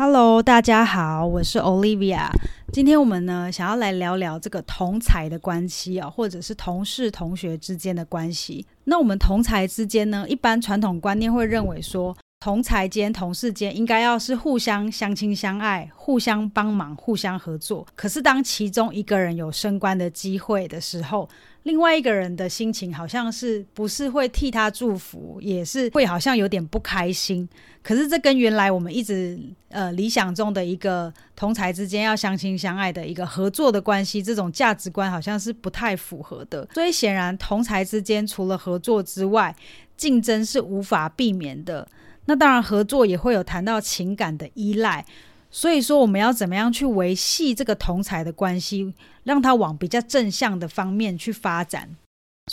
Hello，大家好，我是 Olivia。今天我们呢，想要来聊聊这个同才的关系啊，或者是同事、同学之间的关系。那我们同才之间呢，一般传统观念会认为说，同才间、同事间应该要是互相相亲相爱、互相帮忙、互相合作。可是当其中一个人有升官的机会的时候，另外一个人的心情好像是不是会替他祝福，也是会好像有点不开心。可是这跟原来我们一直呃理想中的一个同才之间要相亲相爱的一个合作的关系，这种价值观好像是不太符合的。所以显然同才之间除了合作之外，竞争是无法避免的。那当然，合作也会有谈到情感的依赖，所以说我们要怎么样去维系这个同才的关系，让它往比较正向的方面去发展。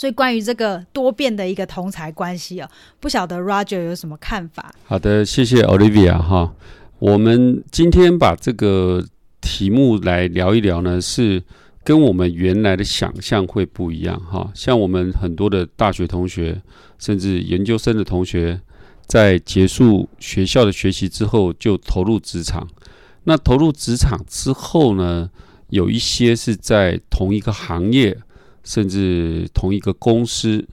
所以关于这个多变的一个同才关系啊，不晓得 Roger 有什么看法？好的，谢谢 Olivia 哈。我们今天把这个题目来聊一聊呢，是跟我们原来的想象会不一样哈。像我们很多的大学同学，甚至研究生的同学。在结束学校的学习之后，就投入职场。那投入职场之后呢，有一些是在同一个行业，甚至同一个公司。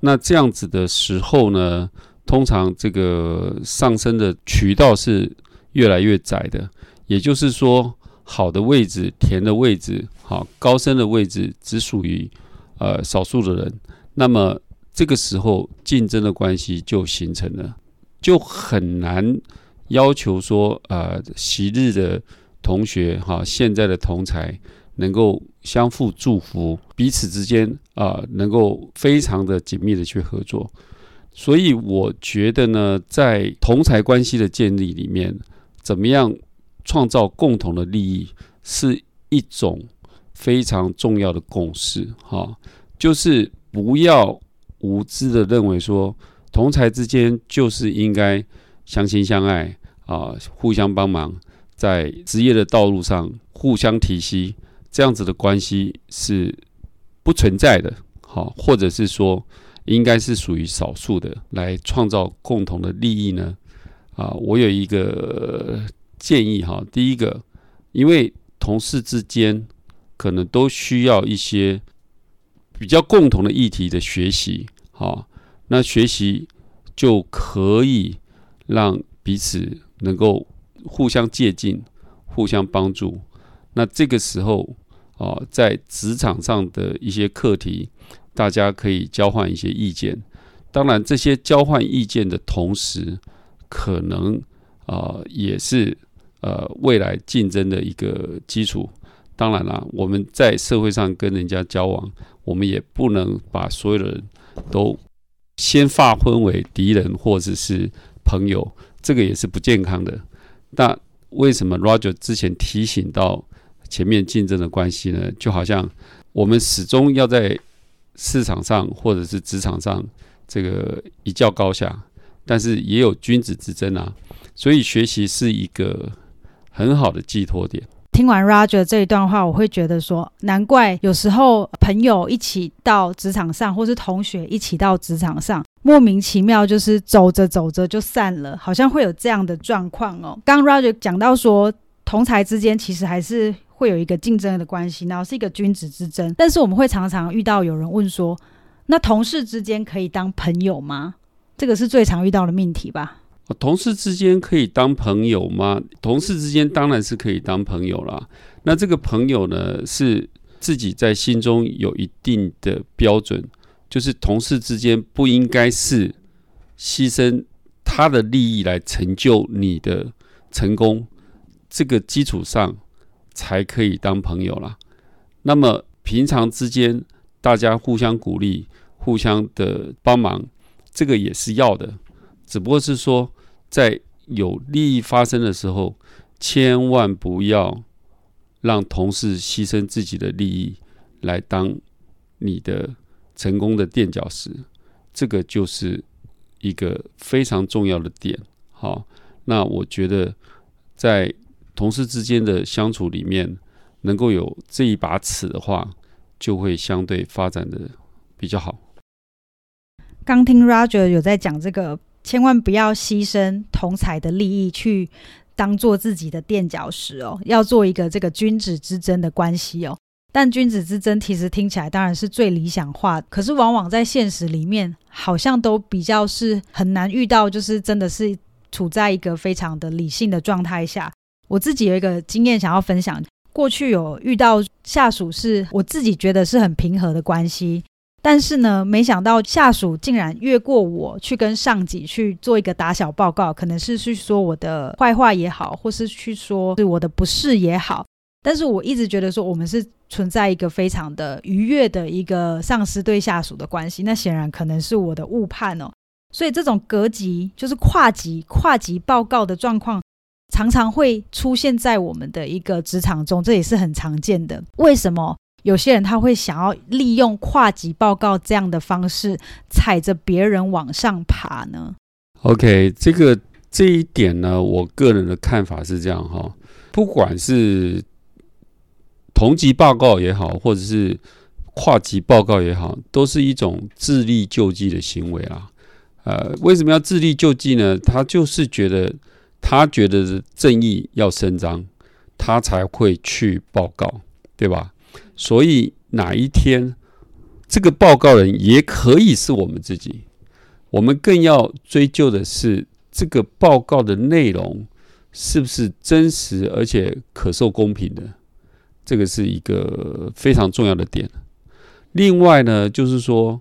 那这样子的时候呢，通常这个上升的渠道是越来越窄的。也就是说，好的位置、甜的位置、好高升的位置，只属于呃少数的人。那么这个时候，竞争的关系就形成了，就很难要求说，呃，昔日的同学哈，现在的同才能够相互祝福，彼此之间啊，能够非常的紧密的去合作。所以我觉得呢，在同才关系的建立里面，怎么样创造共同的利益，是一种非常重要的共识哈，就是不要。无知的认为说，同才之间就是应该相亲相爱啊，互相帮忙，在职业的道路上互相提携，这样子的关系是不存在的。好，或者是说，应该是属于少数的，来创造共同的利益呢？啊，我有一个建议哈，第一个，因为同事之间可能都需要一些。比较共同的议题的学习，好，那学习就可以让彼此能够互相借鉴、互相帮助。那这个时候，啊，在职场上的一些课题，大家可以交换一些意见。当然，这些交换意见的同时，可能啊，也是呃未来竞争的一个基础。当然了，我们在社会上跟人家交往，我们也不能把所有的人都先划分为敌人或者是朋友，这个也是不健康的。那为什么 Roger 之前提醒到前面竞争的关系呢？就好像我们始终要在市场上或者是职场上这个一较高下，但是也有君子之争啊。所以学习是一个很好的寄托点。听完 Roger 这一段话，我会觉得说，难怪有时候朋友一起到职场上，或是同学一起到职场上，莫名其妙就是走着走着就散了，好像会有这样的状况哦。刚 Roger 讲到说，同才之间其实还是会有一个竞争的关系，然后是一个君子之争。但是我们会常常遇到有人问说，那同事之间可以当朋友吗？这个是最常遇到的命题吧。同事之间可以当朋友吗？同事之间当然是可以当朋友啦。那这个朋友呢，是自己在心中有一定的标准，就是同事之间不应该是牺牲他的利益来成就你的成功，这个基础上才可以当朋友啦。那么平常之间大家互相鼓励、互相的帮忙，这个也是要的，只不过是说。在有利益发生的时候，千万不要让同事牺牲自己的利益来当你的成功的垫脚石，这个就是一个非常重要的点。好，那我觉得在同事之间的相处里面，能够有这一把尺的话，就会相对发展的比较好。刚听 Roger 有在讲这个。千万不要牺牲同侪的利益去当做自己的垫脚石哦，要做一个这个君子之争的关系哦。但君子之争其实听起来当然是最理想化，可是往往在现实里面，好像都比较是很难遇到，就是真的是处在一个非常的理性的状态下。我自己有一个经验想要分享，过去有遇到下属是我自己觉得是很平和的关系，但是呢，没想到下属竟然越过我去跟上级去做一个打小报告，可能是去说我的坏话也好，或是去说是我的不是也好。但是我一直觉得说，我们是存在一个非常的愉悦的一个上司对下属的关系，那显然可能是我的误判哦。所以这种隔级就是跨级跨级报告的状况，常常会出现在我们的一个职场中，这也是很常见的。为什么有些人他会想要利用跨级报告这样的方式，踩着别人往上爬呢？OK，这个这一点呢，我个人的看法是这样哈，不管是。同级报告也好，或者是跨级报告也好，都是一种自力救济的行为啊。呃，为什么要自力救济呢？他就是觉得他觉得正义要伸张，他才会去报告，对吧？所以哪一天这个报告人也可以是我们自己，我们更要追究的是这个报告的内容是不是真实而且可受公平的。这个是一个非常重要的点。另外呢，就是说，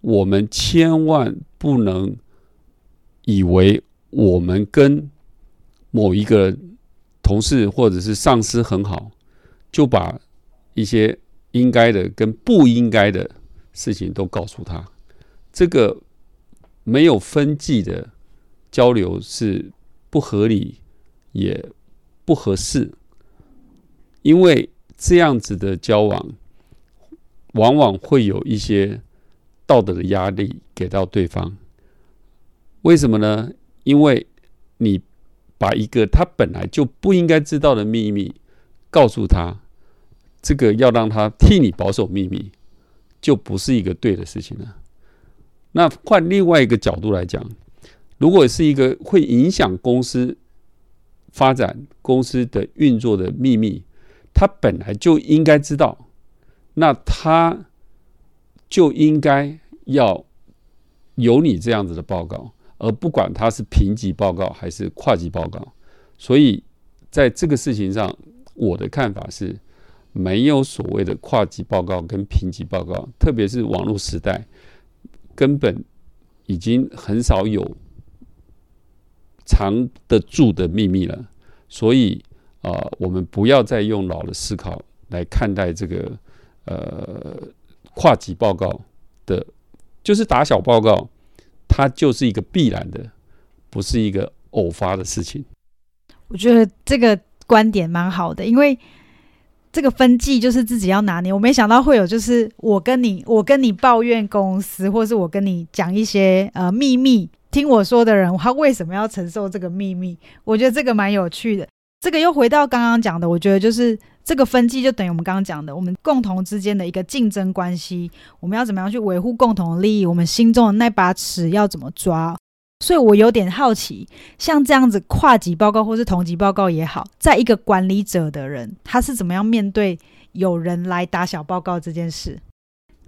我们千万不能以为我们跟某一个同事或者是上司很好，就把一些应该的跟不应该的事情都告诉他。这个没有分际的交流是不合理也不合适，因为。这样子的交往，往往会有一些道德的压力给到对方。为什么呢？因为你把一个他本来就不应该知道的秘密告诉他，这个要让他替你保守秘密，就不是一个对的事情了。那换另外一个角度来讲，如果是一个会影响公司发展、公司的运作的秘密，他本来就应该知道，那他就应该要有你这样子的报告，而不管他是评级报告还是跨级报告。所以在这个事情上，我的看法是，没有所谓的跨级报告跟评级报告，特别是网络时代，根本已经很少有藏得住的秘密了。所以。啊、我们不要再用老的思考来看待这个呃跨级报告的，就是打小报告，它就是一个必然的，不是一个偶发的事情。我觉得这个观点蛮好的，因为这个分际就是自己要拿捏。我没想到会有，就是我跟你，我跟你抱怨公司，或是我跟你讲一些呃秘密，听我说的人，他为什么要承受这个秘密？我觉得这个蛮有趣的。这个又回到刚刚讲的，我觉得就是这个分际就等于我们刚刚讲的，我们共同之间的一个竞争关系，我们要怎么样去维护共同的利益？我们心中的那把尺要怎么抓？所以我有点好奇，像这样子跨级报告或是同级报告也好，在一个管理者的人，他是怎么样面对有人来打小报告这件事？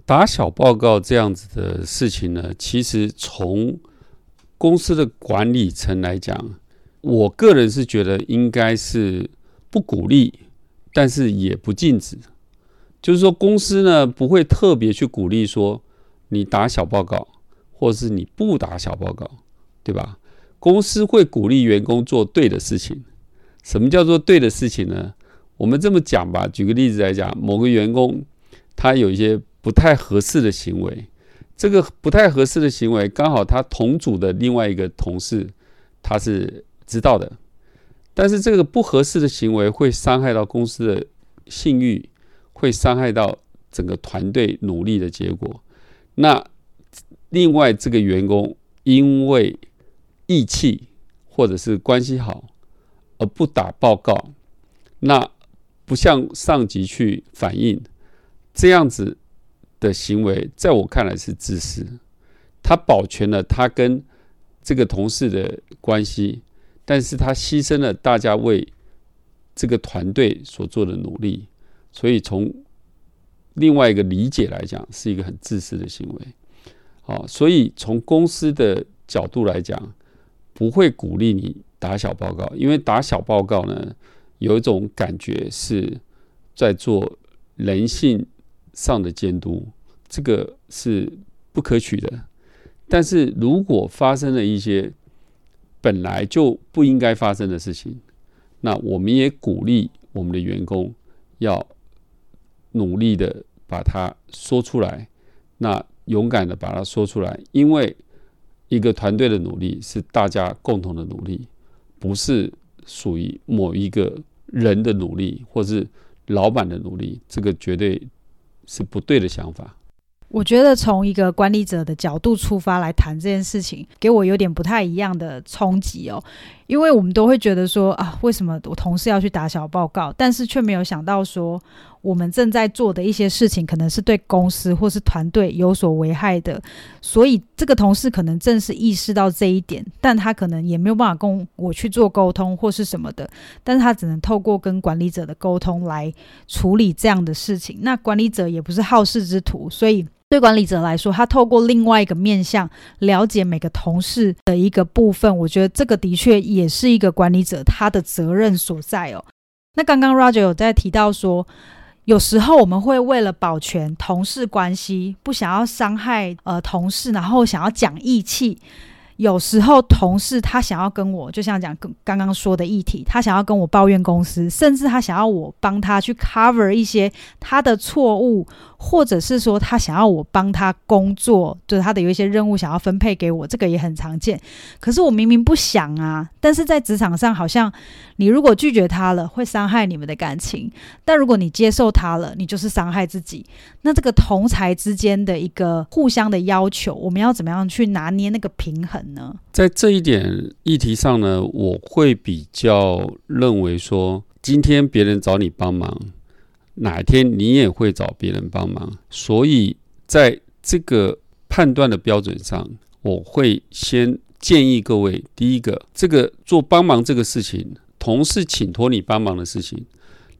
打小报告这样子的事情呢，其实从公司的管理层来讲。我个人是觉得应该是不鼓励，但是也不禁止。就是说，公司呢不会特别去鼓励说你打小报告，或是你不打小报告，对吧？公司会鼓励员工做对的事情。什么叫做对的事情呢？我们这么讲吧，举个例子来讲，某个员工他有一些不太合适的行为，这个不太合适的行为刚好他同组的另外一个同事他是。知道的，但是这个不合适的行为会伤害到公司的信誉，会伤害到整个团队努力的结果。那另外这个员工因为义气或者是关系好而不打报告，那不向上级去反映，这样子的行为，在我看来是自私。他保全了他跟这个同事的关系。但是他牺牲了大家为这个团队所做的努力，所以从另外一个理解来讲，是一个很自私的行为。好，所以从公司的角度来讲，不会鼓励你打小报告，因为打小报告呢，有一种感觉是在做人性上的监督，这个是不可取的。但是如果发生了一些本来就不应该发生的事情，那我们也鼓励我们的员工要努力的把它说出来，那勇敢的把它说出来，因为一个团队的努力是大家共同的努力，不是属于某一个人的努力或是老板的努力，这个绝对是不对的想法。我觉得从一个管理者的角度出发来谈这件事情，给我有点不太一样的冲击哦。因为我们都会觉得说啊，为什么我同事要去打小报告？但是却没有想到说，我们正在做的一些事情，可能是对公司或是团队有所危害的。所以这个同事可能正是意识到这一点，但他可能也没有办法跟我去做沟通或是什么的，但是他只能透过跟管理者的沟通来处理这样的事情。那管理者也不是好事之徒，所以。对管理者来说，他透过另外一个面向了解每个同事的一个部分，我觉得这个的确也是一个管理者他的责任所在哦。那刚刚 Roger 有在提到说，有时候我们会为了保全同事关系，不想要伤害呃同事，然后想要讲义气。有时候同事他想要跟我，就像讲刚刚说的议题，他想要跟我抱怨公司，甚至他想要我帮他去 cover 一些他的错误，或者是说他想要我帮他工作，就是他的有一些任务想要分配给我，这个也很常见。可是我明明不想啊，但是在职场上好像你如果拒绝他了，会伤害你们的感情；但如果你接受他了，你就是伤害自己。那这个同才之间的一个互相的要求，我们要怎么样去拿捏那个平衡？在这一点议题上呢，我会比较认为说，今天别人找你帮忙，哪一天你也会找别人帮忙。所以在这个判断的标准上，我会先建议各位：第一个，这个做帮忙这个事情，同事请托你帮忙的事情，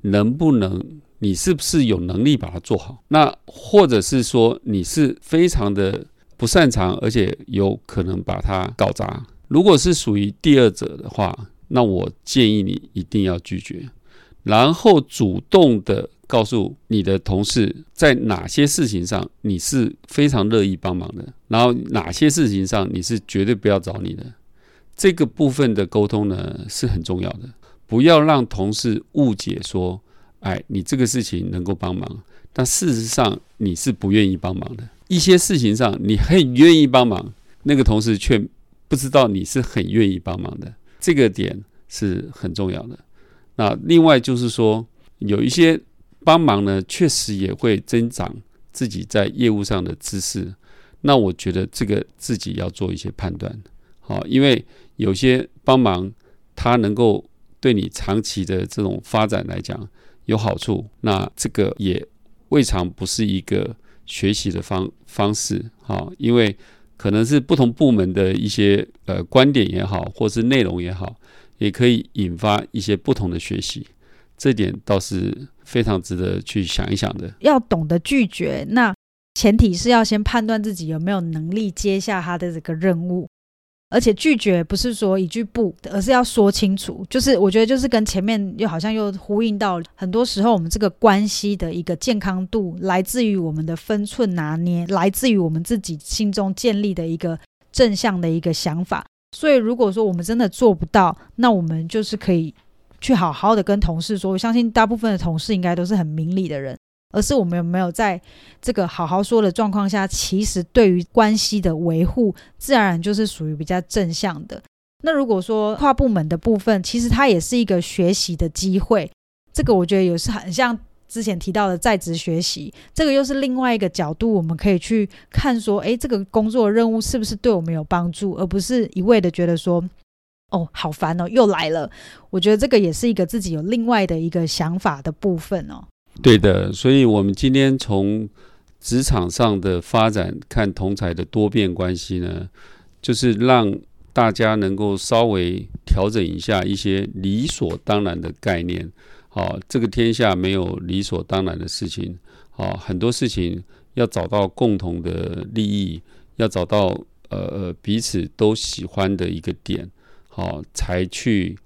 能不能，你是不是有能力把它做好？那或者是说，你是非常的。不擅长，而且有可能把它搞砸。如果是属于第二者的话，那我建议你一定要拒绝，然后主动的告诉你的同事，在哪些事情上你是非常乐意帮忙的，然后哪些事情上你是绝对不要找你的。这个部分的沟通呢，是很重要的，不要让同事误解说，哎，你这个事情能够帮忙，但事实上你是不愿意帮忙的。一些事情上你很愿意帮忙，那个同事却不知道你是很愿意帮忙的，这个点是很重要的。那另外就是说，有一些帮忙呢，确实也会增长自己在业务上的知识。那我觉得这个自己要做一些判断，好，因为有些帮忙它能够对你长期的这种发展来讲有好处，那这个也未尝不是一个。学习的方方式，哈，因为可能是不同部门的一些呃观点也好，或是内容也好，也可以引发一些不同的学习，这点倒是非常值得去想一想的。要懂得拒绝，那前提是要先判断自己有没有能力接下他的这个任务。而且拒绝不是说一句不，而是要说清楚。就是我觉得，就是跟前面又好像又呼应到，很多时候我们这个关系的一个健康度，来自于我们的分寸拿捏，来自于我们自己心中建立的一个正向的一个想法。所以，如果说我们真的做不到，那我们就是可以去好好的跟同事说。我相信大部分的同事应该都是很明理的人。而是我们有没有在这个好好说的状况下，其实对于关系的维护，自然而然就是属于比较正向的。那如果说跨部门的部分，其实它也是一个学习的机会。这个我觉得也是很像之前提到的在职学习，这个又是另外一个角度，我们可以去看说，诶，这个工作任务是不是对我们有帮助，而不是一味的觉得说，哦，好烦哦，又来了。我觉得这个也是一个自己有另外的一个想法的部分哦。对的，所以我们今天从职场上的发展看同侪的多变关系呢，就是让大家能够稍微调整一下一些理所当然的概念。好，这个天下没有理所当然的事情。好，很多事情要找到共同的利益，要找到呃呃彼此都喜欢的一个点，好，才去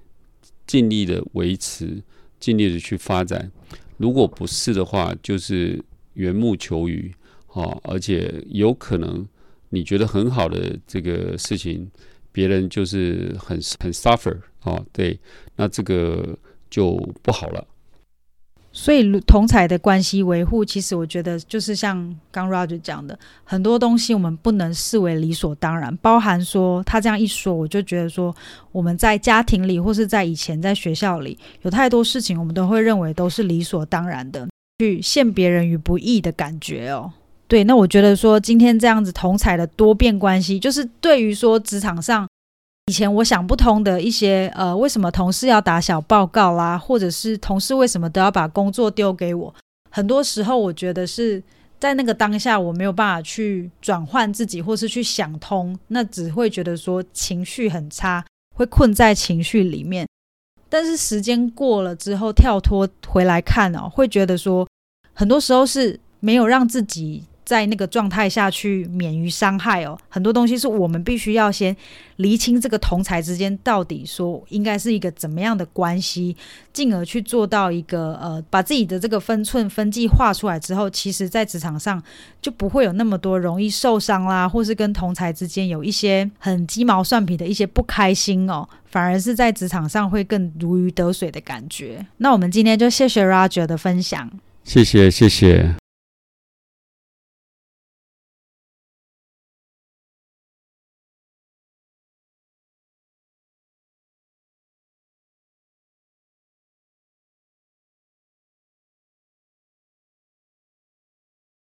尽力的维持，尽力的去发展。如果不是的话，就是缘木求鱼。啊，而且有可能你觉得很好的这个事情，别人就是很很 suffer。啊，对，那这个。就不好了，所以同侪的关系维护，其实我觉得就是像刚 Roger 讲的，很多东西我们不能视为理所当然。包含说他这样一说，我就觉得说我们在家庭里，或是在以前在学校里，有太多事情我们都会认为都是理所当然的，去陷别人于不义的感觉哦。对，那我觉得说今天这样子同侪的多变关系，就是对于说职场上。以前我想不通的一些，呃，为什么同事要打小报告啦，或者是同事为什么都要把工作丢给我？很多时候，我觉得是在那个当下，我没有办法去转换自己，或是去想通，那只会觉得说情绪很差，会困在情绪里面。但是时间过了之后，跳脱回来看哦，会觉得说，很多时候是没有让自己。在那个状态下去免于伤害哦，很多东西是我们必须要先厘清这个同才之间到底说应该是一个怎么样的关系，进而去做到一个呃把自己的这个分寸分际画出来之后，其实在职场上就不会有那么多容易受伤啦，或是跟同才之间有一些很鸡毛蒜皮的一些不开心哦，反而是在职场上会更如鱼得水的感觉。那我们今天就谢谢 Roger 的分享，谢谢谢谢。